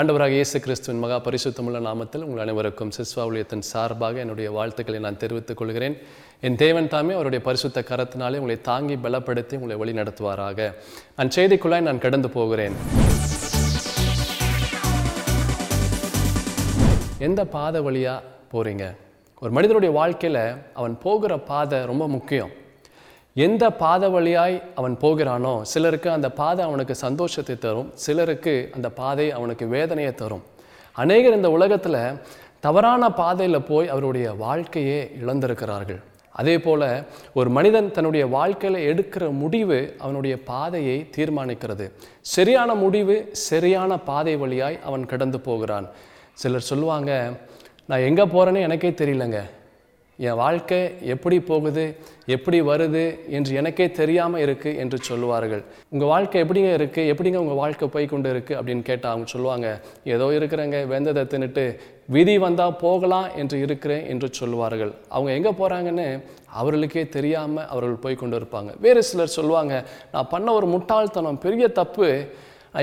ஆண்டவராக இயேசு கிறிஸ்துவின் மகா பரிசுத்தமுள்ள நாமத்தில் உங்கள் அனைவருக்கும் சிஸ்வா ஊழியத்தின் சார்பாக என்னுடைய வாழ்த்துக்களை நான் தெரிவித்துக் கொள்கிறேன். என் தேவன் தாமே அவருடைய பரிசுத்த கரத்தினாலே உங்களை தாங்கி பலப்படுத்தி உங்களை வழி நடத்துவாராக நான் செய்திக்குள்ளாய் நான் கடந்து போகிறேன். எந்த பாதை வழியாக போகிறீங்க ஒரு மனிதனுடைய வாழ்க்கையில் அவன் போகிற பாதை ரொம்ப முக்கியம். எந்த பாதை வழியாய் அவன் போகிறானோ சிலருக்கு அந்த பாதை அவனுக்கு சந்தோஷத்தை தரும் சிலருக்கு அந்த பாதை அவனுக்கு வேதனையை தரும். அநேகர் இந்த உலகத்தில் தவறான பாதையில் போய் அவருடைய வாழ்க்கையே இழந்திருக்கிறார்கள். அதே போல் ஒரு மனிதன் தன்னுடைய வாழ்க்கையில் எடுக்கிற முடிவு அவனுடைய பாதையை தீர்மானிக்கிறது. சரியான முடிவு சரியான பாதை வழியாய் அவன் கடந்து போகிறான். சிலர் சொல்லுவாங்க நான் எங்கே போகிறேன்னு எனக்கே தெரியலங்க. என் வாழ்க்கை எப்படி போகுது எப்படி வருது என்று எனக்கே தெரியாமல் இருக்குது என்று சொல்லுவார்கள். உங்கள் வாழ்க்கை எப்படிங்க இருக்குது எப்படிங்க உங்கள் வாழ்க்கை போய் கொண்டு இருக்குது அப்படின்னு கேட்டால் அவங்க சொல்லுவாங்க ஏதோ இருக்கிறேங்க வெந்ததை தின்னுட்டு விதி வந்தால் போகலாம் என்று இருக்கிறேன் என்று சொல்லுவார்கள். அவங்க எங்கே போகிறாங்கன்னு அவர்களுக்கே தெரியாமல் அவர்கள் போய் கொண்டு இருப்பாங்க வேறு சிலர் சொல்லுவாங்க நான் பண்ண ஒரு முட்டாள்தனம் பெரிய தப்பு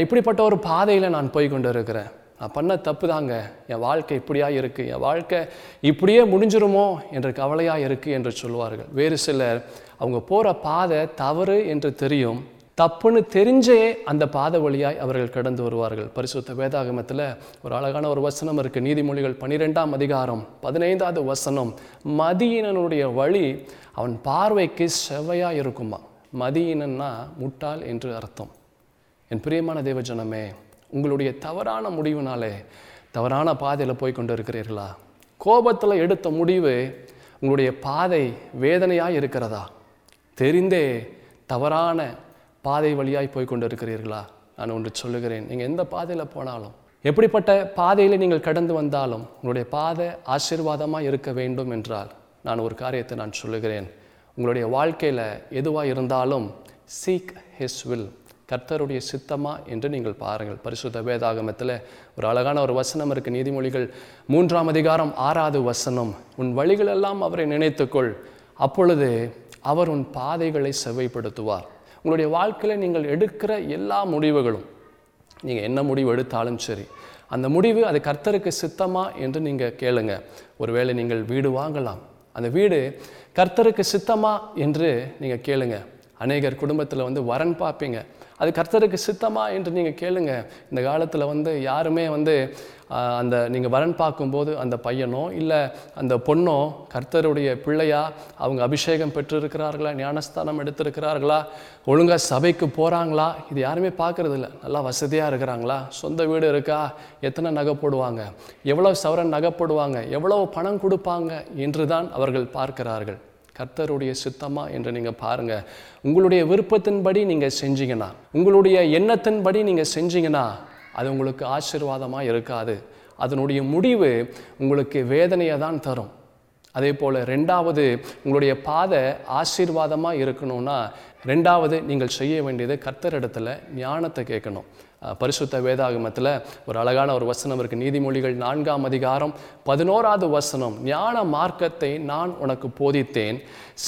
இப்படிப்பட்ட ஒரு பாதையில் நான் போய் கொண்டு இருக்கிறேன் நான் பண்ண தப்பு தாங்க என் வாழ்க்கை இப்படியா இருக்குது என் வாழ்க்கை இப்படியே முடிஞ்சிருமோ? என்ற கவலையாக இருக்குது என்று சொல்லுவார்கள் வேறு சிலர் அவங்க போகிற பாதை தவறு என்று தெரியும். தப்புன்னு தெரிஞ்சே அந்த பாதை வழியாய் அவர்கள் கடந்து வருவார்கள். பரிசுத்த வேதாகமத்தில் ஒரு அழகான ஒரு வசனம் இருக்குது நீதிமொழிகள் பன்னிரெண்டாம் அதிகாரம் பதினைந்தாவது வசனம். மதியினனுடைய வழி அவன் பார்வைக்கு செவ்வையாக இருக்குமா மதியினன்னா முட்டாள் என்று அர்த்தம். என் பிரியமான தேவஜனமே உங்களுடைய தவறான முடிவுனாலே தவறான பாதையில் போய் கொண்டு இருக்கிறீர்களா? கோபத்தில் எடுத்த முடிவு உங்களுடைய பாதை வேதனையாக இருக்கிறதா? தெரிந்தே தவறான பாதை வழியாய் போய் கொண்டு இருக்கிறீர்களா? நான் ஒன்று சொல்லுகிறேன். நீங்கள் எந்த பாதையில் போனாலும் எப்படிப்பட்ட பாதையில் நீங்கள் கடந்து வந்தாலும் உங்களுடைய பாதை ஆசீர்வாதமாக இருக்க வேண்டும் என்றால் நான் ஒரு காரியத்தை நான் சொல்லுகிறேன். உங்களுடைய வாழ்க்கையில் எதுவாக இருந்தாலும் சீக் ஹிஸ் வில் கர்த்தருடைய சித்தமா என்று நீங்கள் பாருங்கள். பரிசுத்த வேதாகமத்தில் ஒரு அழகான ஒரு வசனம் இருக்குது நீதிமொழிகள் மூன்றாம் அதிகாரம் ஆறாவது வசனம். உன் வழிகளெல்லாம் அவரை நினைத்துக்கொள். அப்பொழுது அவர் உன் பாதைகளை செவ்வைப்படுத்துவார். உங்களுடைய வாழ்க்கையில் நீங்கள் எடுக்கிற எல்லா முடிவுகளும் நீங்கள் என்ன முடிவு எடுத்தாலும் சரி அந்த முடிவு அது கர்த்தருக்கு சித்தமா என்று நீங்கள் கேளுங்க. ஒருவேளை நீங்கள் வீடு வாங்கலாம். அந்த வீடு கர்த்தருக்கு சித்தமா என்று நீங்கள் கேளுங்க. அநேகர் குடும்பத்தில் வந்து வரன் பார்ப்பீங்க. அது கர்த்தருக்கு சித்தமா என்று நீங்கள் கேளுங்க. இந்த காலத்தில் வந்து யாருமே வந்து அந்த நீங்கள் வரன் பார்க்கும்போது அந்த பையனோ இல்லை அந்த பொண்ணோ கர்த்தருடைய பிள்ளையா அவங்க அபிஷேகம் பெற்றிருக்கிறார்களா ஞானஸ்தானம் எடுத்திருக்கிறார்களா ஒழுங்காக சபைக்கு போகிறாங்களா இது யாருமே பார்க்கறது இல்லை நல்லா வசதியாக இருக்கிறாங்களா? சொந்த வீடு இருக்கா? எத்தனை நகை போடுவாங்க? எவ்வளோ சவரன் நகை போடுவாங்க? எவ்வளோ பணம் கொடுப்பாங்க? என்று தான் அவர்கள் பார்க்கிறார்கள். கர்த்தருடைய சித்தமா என்று நீங்கள் பாருங்கள் உங்களுடைய விருப்பத்தின்படி நீங்கள் செஞ்சீங்கன்னா உங்களுடைய எண்ணத்தின்படி நீங்கள் செஞ்சீங்கன்னா அது உங்களுக்கு ஆசீர்வாதமாக இருக்காது. அதனுடைய முடிவு உங்களுக்கு வேதனையை தான் தரும். அதே போல் ரெண்டாவது உங்களுடைய பாதை ஆசீர்வாதமாக இருக்கணும்னா ரெண்டாவது நீங்கள் செய்ய வேண்டியது கர்த்தரிடத்தில் ஞானத்தை கேட்கணும். பரிசுத்த வேதாகமத்தில் ஒரு அழகான ஒரு வசனம் இருக்குது நீதிமொழிகள் நான்காம் அதிகாரம் பதினோராவது வசனம். ஞான மார்க்கத்தை நான் உனக்கு போதித்தேன்.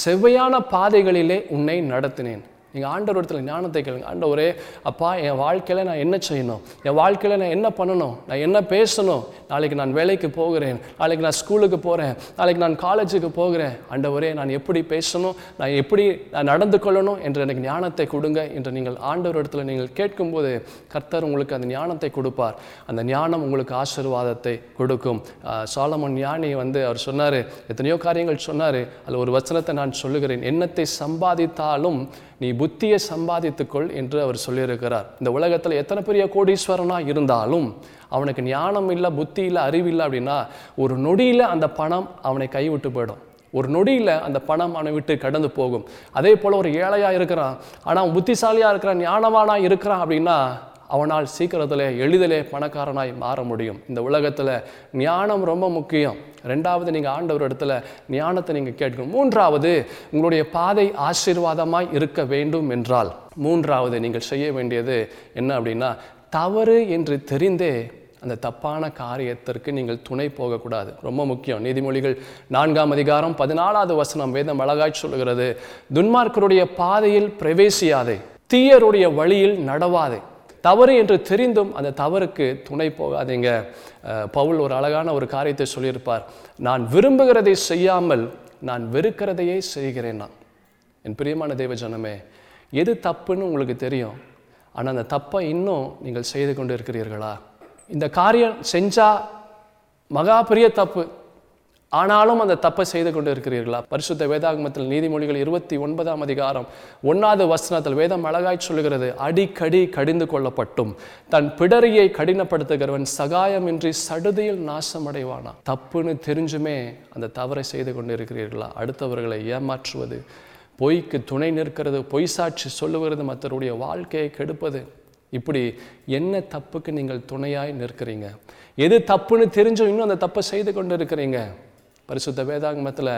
செவ்வையான பாதைகளிலே உன்னை நடத்தினேன். நீங்கள் ஆண்டவர் இடத்துல ஞானத்தை கேளுங்க. ஆண்டவரே அப்பா என் வாழ்க்கையில் நான் என்ன செய்யணும்? என் வாழ்க்கையில் நான் என்ன பண்ணணும்? நான் என்ன பேசணும்? நாளைக்கு நான் வேலைக்கு போகிறேன். நாளைக்கு நான் ஸ்கூலுக்கு போகிறேன் நாளைக்கு நான் காலேஜுக்கு போகிறேன். ஆண்டவரே நான் எப்படி பேசணும்? நான் எப்படி நான் நடந்து கொள்ளணும்? என்று எனக்கு ஞானத்தை கொடுங்க என்று நீங்கள் ஆண்டவர் இடத்துல நீங்கள் கேட்கும்போது கர்த்தர் உங்களுக்கு அந்த ஞானத்தை கொடுப்பார். அந்த ஞானம் உங்களுக்கு ஆசீர்வாதத்தை கொடுக்கும். சாலமன் ஞானி வந்து அவர் சொன்னார் எத்தனையோ காரியங்கள் சொன்னார். அதில் ஒரு வசனத்தை நான் சொல்லுகிறேன். எண்ணத்தை சம்பாதித்தாலும் நீ புத்தியை சம்பாதித்துக்கொள் என்று அவர் சொல்லியிருக்கிறார். இந்த உலகத்தில் எத்தனை பெரிய கோடீஸ்வரனாக இருந்தாலும் அவனுக்கு ஞானம் இல்லை புத்தி இல்லை அறிவு இல்லை அப்படின்னா ஒரு நொடியில் அந்த பணம் அவனை கைவிட்டு போயிடும். ஒரு நொடியில் அந்த பணம் அவனை விட்டு கடந்து போகும். அதே போல் ஒரு ஏழையாக இருக்கிறான். ஆனால் புத்திசாலியாக இருக்கிறான் ஞானவானாக இருக்கிறான் அப்படின்னா அவனால் சீக்கிரத்தில் எளிதிலே பணக்காரனாய் மாற முடியும். இந்த உலகத்தில் ஞானம் ரொம்ப முக்கியம். ரெண்டாவது நீங்கள் ஆண்டவர் இடத்துல ஞானத்தை நீங்கள் கேட்கணும். மூன்றாவது உங்களுடைய பாதை ஆசீர்வாதமாய் இருக்க வேண்டும் என்றால். மூன்றாவது நீங்கள் செய்ய வேண்டியது என்ன அப்படின்னா தவறு என்று தெரிந்தே அந்த தப்பான காரியத்திற்கு நீங்கள் துணை போகக்கூடாது. ரொம்ப முக்கியம். நீதிமொழிகள் நான்காம் அதிகாரம் பதினாலாவது வசனம் வேதம் அழகாய் சொல்லுகிறது துன்மார்க்கருடைய பாதையில் பிரவேசியாதே தீயருடைய வழியில் நடவாதே. தவறு என்று தெரிந்தும் அந்த தவறுக்கு துணை போகாதீங்க. பவுல் ஒரு அழகான ஒரு காரியத்தை சொல்லியிருப்பார். நான் விரும்புகிறதை செய்யாமல் நான் வெறுக்கிறதையே செய்கிறேன் நான். என் பிரியமான தெய்வ ஜனமே எது தப்புன்னு உங்களுக்கு தெரியும். ஆனால் அந்த தப்பை இன்னும் நீங்கள் செய்து கொண்டு இருக்கிறீர்களா இந்த காரியம் செஞ்சால் மகா பெரிய தப்பு. ஆனாலும் அந்த தப்பை செய்து கொண்டு இருக்கிறீர்களா பரிசுத்த வேதாகமத்தில் நீதிமொழிகள் இருபத்தி ஒன்பதாம் அதிகாரம் ஒன்னாவது வசனத்தில் வேதம் அழகாய் சொல்கிறது அடிக்கடி கடிந்து கொள்ளப்பட்டும். தன் பிடரியை கடினப்படுத்துகிறவன் சகாயமின்றி சடுதியில் நாசமடைவானா? தப்புன்னு தெரிஞ்சுமே அந்த தவறை செய்து கொண்டு இருக்கிறீர்களா அடுத்தவர்களை ஏமாற்றுவது பொய்க்கு துணை நிற்கிறது பொய் சாட்சி சொல்லுகிறது மற்றவருடைய வாழ்க்கையை கெடுப்பது. இப்படி என்ன தப்புக்கு நீங்கள் துணையாய் நிற்கிறீங்க? எது தப்புன்னு தெரிஞ்சும் இன்னும் அந்த தப்பை செய்து கொண்டு இருக்கிறீங்க பரிசுத்த வேதாகமத்தில்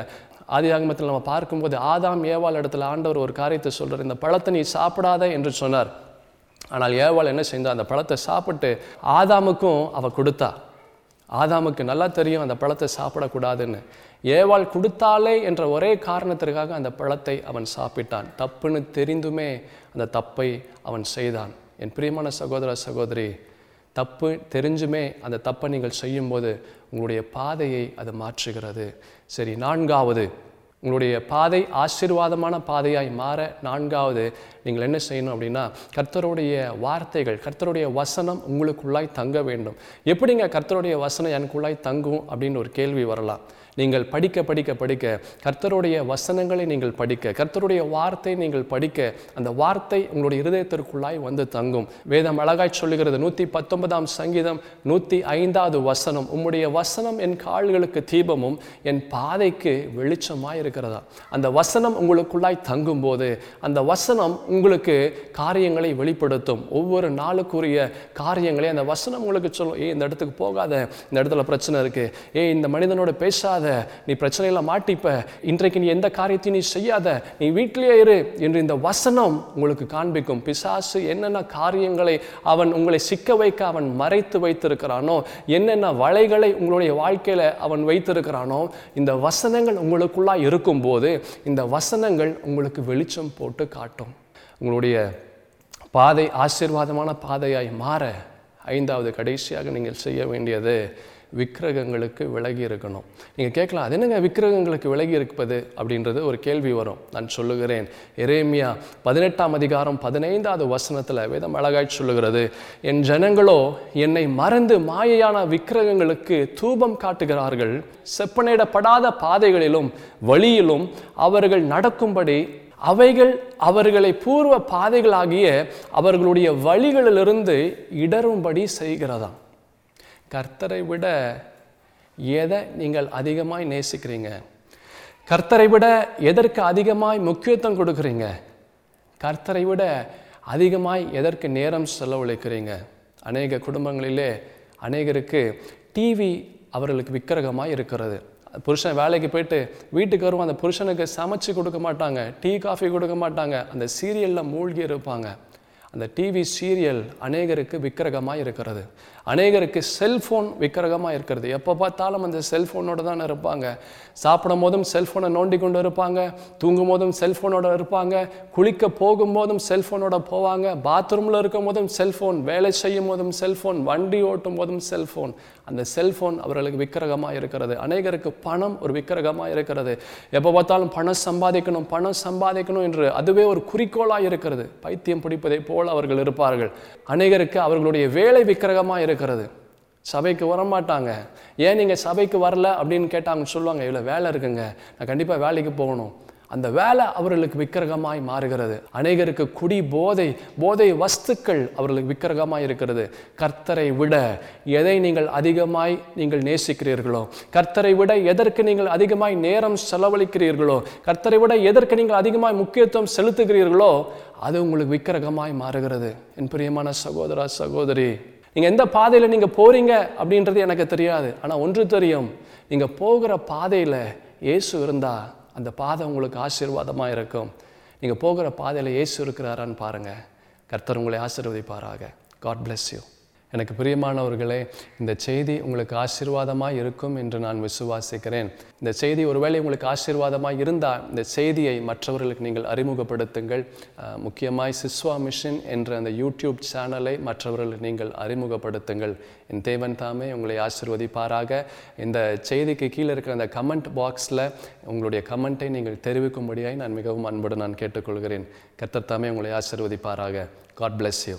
ஆதியாகமத்தில் நம்ம பார்க்கும்போது ஆதாம் ஏவாள் இடத்துல ஆண்டவர் ஒரு காரியத்தை சொல்கிறார் இந்த பழத்தை நீ சாப்பிடாத என்று சொன்னார். ஆனால் ஏவாள் என்ன செஞ்சா அந்த பழத்தை சாப்பிட்டு ஆதாமுக்கும் அவள் கொடுத்தா. ஆதாமுக்கு நல்லா தெரியும் அந்த பழத்தை சாப்பிடக்கூடாதுன்னு. ஏவாள் கொடுத்தாலே என்ற ஒரே காரணத்திற்காக அந்த பழத்தை அவன் சாப்பிட்டான். தப்புன்னு தெரிந்துமே அந்த தப்பை அவன் செய்தான். என் பிரியமான சகோதர சகோதரி தப்பு தெரிஞ்சுமே அந்த தப்பை நீங்கள் செய்யும்போது உங்களுடைய பாதையை அது மாற்றுகிறது. சரி நான்காவது. உங்களுடைய பாதை ஆசீர்வாதமான பாதையாய் மாற நான்காவது நீங்கள் என்ன செய்யணும் அப்படின்னா கர்த்தருடைய வார்த்தைகள் கர்த்தருடைய வசனம் உங்களுக்குள்ளாய் தங்க வேண்டும். எப்படிங்க கர்த்தருடைய வசனம் எனக்குள்ளாய் தங்கும் அப்படின்னு ஒரு கேள்வி வரலாம். நீங்கள் படிக்க படிக்க படிக்க. கர்த்தருடைய வசனங்களை நீங்கள் படிக்க. கர்த்தருடைய வார்த்தை நீங்கள் படிக்க. அந்த வார்த்தை உங்களுடைய இருதயத்திற்குள்ளாய் வந்து தங்கும். வேதம் அழகாய் சொல்லுகிறது. நூற்றி பத்தொன்பதாம் சங்கீதம் நூற்றி ஐந்தாவது வசனம். உம்முடைய வசனம் என் கால்களுக்கு தீபமும் என் பாதைக்கு வெளிச்சமாக இருக்கிறதா? அந்த வசனம் உங்களுக்குள்ளாய் தங்கும் போது அந்த வசனம் உங்களுக்கு காரியங்களை வெளிப்படுத்தும். ஒவ்வொரு நாளுக்குரிய காரியங்களை அந்த வசனம் உங்களுக்கு சொல்லும். ஏய் இந்த இடத்துக்கு போகாத. இந்த இடத்துல பிரச்சனை இருக்குது ஏய் இந்த மனிதனோட பேசாத. நீ பிரச்சனையில மாட்டிப்ப. இன்றைக்கு நீ எந்த காரியத்தையும் நீ செய்யாத. நீ வீட்டிலேயே இரு என்று இந்த வசனம் உங்களுக்கு காண்பிக்கும். பிசாசு என்னென்ன காரியங்களை அவன் உங்களை சிக்க வைக்க அவன் மறைத்து வைத்திருக்கிறானோ என்னென்ன வலைகளை உங்களுடைய வாழ்க்கையில் அவன் வைத்திருக்கிறானோ இந்த வசனங்கள் உங்களுக்குள்ளா இருக்கும்போது இந்த வசனங்கள் உங்களுக்கு வெளிச்சம் போட்டு காட்டும். உங்களுடைய பாதை ஆசீர்வாதமான பாதையாய் மாற ஐந்தாவது கடைசியாக நீங்கள் செய்ய வேண்டியது விக்கிரகங்களுக்கு விலகி இருக்கணும். நீங்கள் கேட்கலாம் அது என்னங்க விக்கிரகங்களுக்கு விலகி இருப்பது? அப்படின்றது ஒரு கேள்வி வரும். நான் சொல்லுகிறேன். எரேமியா பதினெட்டாம் அதிகாரம் பதினைந்தாவது வசனத்தில் வேதம் அழகாய் சொல்லுகிறது என் ஜனங்களோ என்னை மறந்து மாயையான விக்கிரகங்களுக்கு தூபம் காட்டுகிறார்கள். செப்பனிடப்படாத பாதைகளிலும் வழியிலும் அவர்கள் நடக்கும்படி அவைகள் அவர்களை பூர்வ பாதைகளாகிய அவர்களுடைய வழிகளிலிருந்து இடரும்படி செய்கிறதாம். கர்த்தரை விட எதை நீங்கள் அதிகமாய் நேசிக்கிறீங்க? கர்த்தரை விட எதற்கு அதிகமாய் முக்கியத்துவம் கொடுக்குறீங்க? கர்த்தரை விட அதிகமாய் எதற்கு நேரம் செலவழிக்கிறீங்க? அநேக குடும்பங்களிலே அநேகருக்கு டிவி அவர்களுக்கு விக்கிரகமாக இருக்கிறது. புருஷன் வேலைக்கு போயிட்டு வீட்டுக்கு வருவோம் அந்த புருஷனுக்கு சமைச்சு கொடுக்க மாட்டாங்க டீ காஃபி கொடுக்க மாட்டாங்க அந்த சீரியலில் மூழ்கி இருப்பாங்க. அந்த டிவி சீரியல் அநேகருக்கு விக்கிரகமாக இருக்கிறது. அநேகருக்கு செல்ஃபோன் விக்கிரகமாக இருக்கிறது. எப்போ பார்த்தாலும் அந்த செல்ஃபோனோட தானே இருப்பாங்க. சாப்பிடும் போதும் செல்ஃபோனை நோண்டி கொண்டு இருப்பாங்க. தூங்கும் போதும் செல்ஃபோனோட இருப்பாங்க. குளிக்க போகும்போதும் செல்ஃபோனோட போவாங்க. பாத்ரூமில் இருக்கும் போதும் செல்ஃபோன் வேலை செய்யும் போதும் செல்ஃபோன் வண்டி ஓட்டும் போதும் செல்ஃபோன் அந்த செல்ஃபோன் அவர்களுக்கு விக்கிரகமாக இருக்கிறது. அநேகருக்கு பணம் ஒரு விக்கிரகமாக இருக்கிறது. எப்போ பார்த்தாலும் பணம் சம்பாதிக்கணும் பணம் சம்பாதிக்கணும் என்று அதுவே ஒரு குறிக்கோளாக இருக்கிறது. பைத்தியம் பிடிப்பதை போல் அவர்கள் இருப்பார்கள். அநேகருக்கு அவர்களுடைய வேலை விக்கிரகமாக இருக்கிறது சபைக்கு வர மாட்டாங்க ஏன் நீங்கள் சபைக்கு வரல அப்படின்னு கேட்டாங்க சொல்லுவாங்க இவ்வளோ வேலை இருக்குங்க. நான் கண்டிப்பாக வேலைக்கு போகணும். அந்த வேலை அவர்களுக்கு விக்கிரகமாய் மாறுகிறது. அநேகருக்கு குடி போதை போதை வஸ்துக்கள் அவர்களுக்கு விக்கிரகமாய் இருக்கிறது. கர்த்தரை விட எதை நீங்கள் அதிகமாய் நீங்கள் நேசிக்கிறீர்களோ? கர்த்தரை விட எதற்கு நீங்கள் அதிகமாய் நேரம் செலவழிக்கிறீர்களோ? கர்த்தரை விட எதற்கு நீங்கள் அதிகமாய் முக்கியத்துவம் செலுத்துகிறீர்களோ? அது உங்களுக்கு விக்கிரகமாய் மாறுகிறது. என் பிரியமான சகோதரா சகோதரி நீங்கள் எந்த பாதையில் நீங்கள் போகிறீங்க அப்படின்றது எனக்கு தெரியாது. ஆனால் ஒன்று தெரியும். நீங்கள் போகிற பாதையில் இயேசு இருந்தால் அந்த பாதை உங்களுக்கு ஆசீர்வாதமாக இருக்கும். நீங்கள் போகிற பாதையில் இயேசு இருக்கிறாரான்னு பாருங்கள் கர்த்தர் உங்களை ஆசீர்வதிப்பாராக. காட் பிளெஸ் யூ எனக்கு பிரியமானவர்களே இந்த செய்தி உங்களுக்கு ஆசீர்வாதமாக இருக்கும் என்று நான் விசுவாசிக்கிறேன். இந்த செய்தி ஒருவேளை உங்களுக்கு ஆசீர்வாதமாக இருந்தால் இந்த செய்தியை மற்றவர்களுக்கு நீங்கள் அறிமுகப்படுத்துங்கள். முக்கியமாய் சிஸ்வா மிஷன் என்ற அந்த யூடியூப் சேனலை மற்றவர்களுக்கு நீங்கள் அறிமுகப்படுத்துங்கள். என் தேவன் தாமே உங்களை ஆசீர்வதிப்பாராக. இந்த செய்திக்கு கீழே இருக்கிற அந்த கமெண்ட் பாக்ஸில் உங்களுடைய கமெண்ட்டை நீங்கள் தெரிவிக்கும்படியாய் நான் மிகவும் அன்புடன் நான் கேட்டுக்கொள்கிறேன். கர்த்தர் தாமே உங்களை ஆசீர்வதிப்பாராக. God bless you.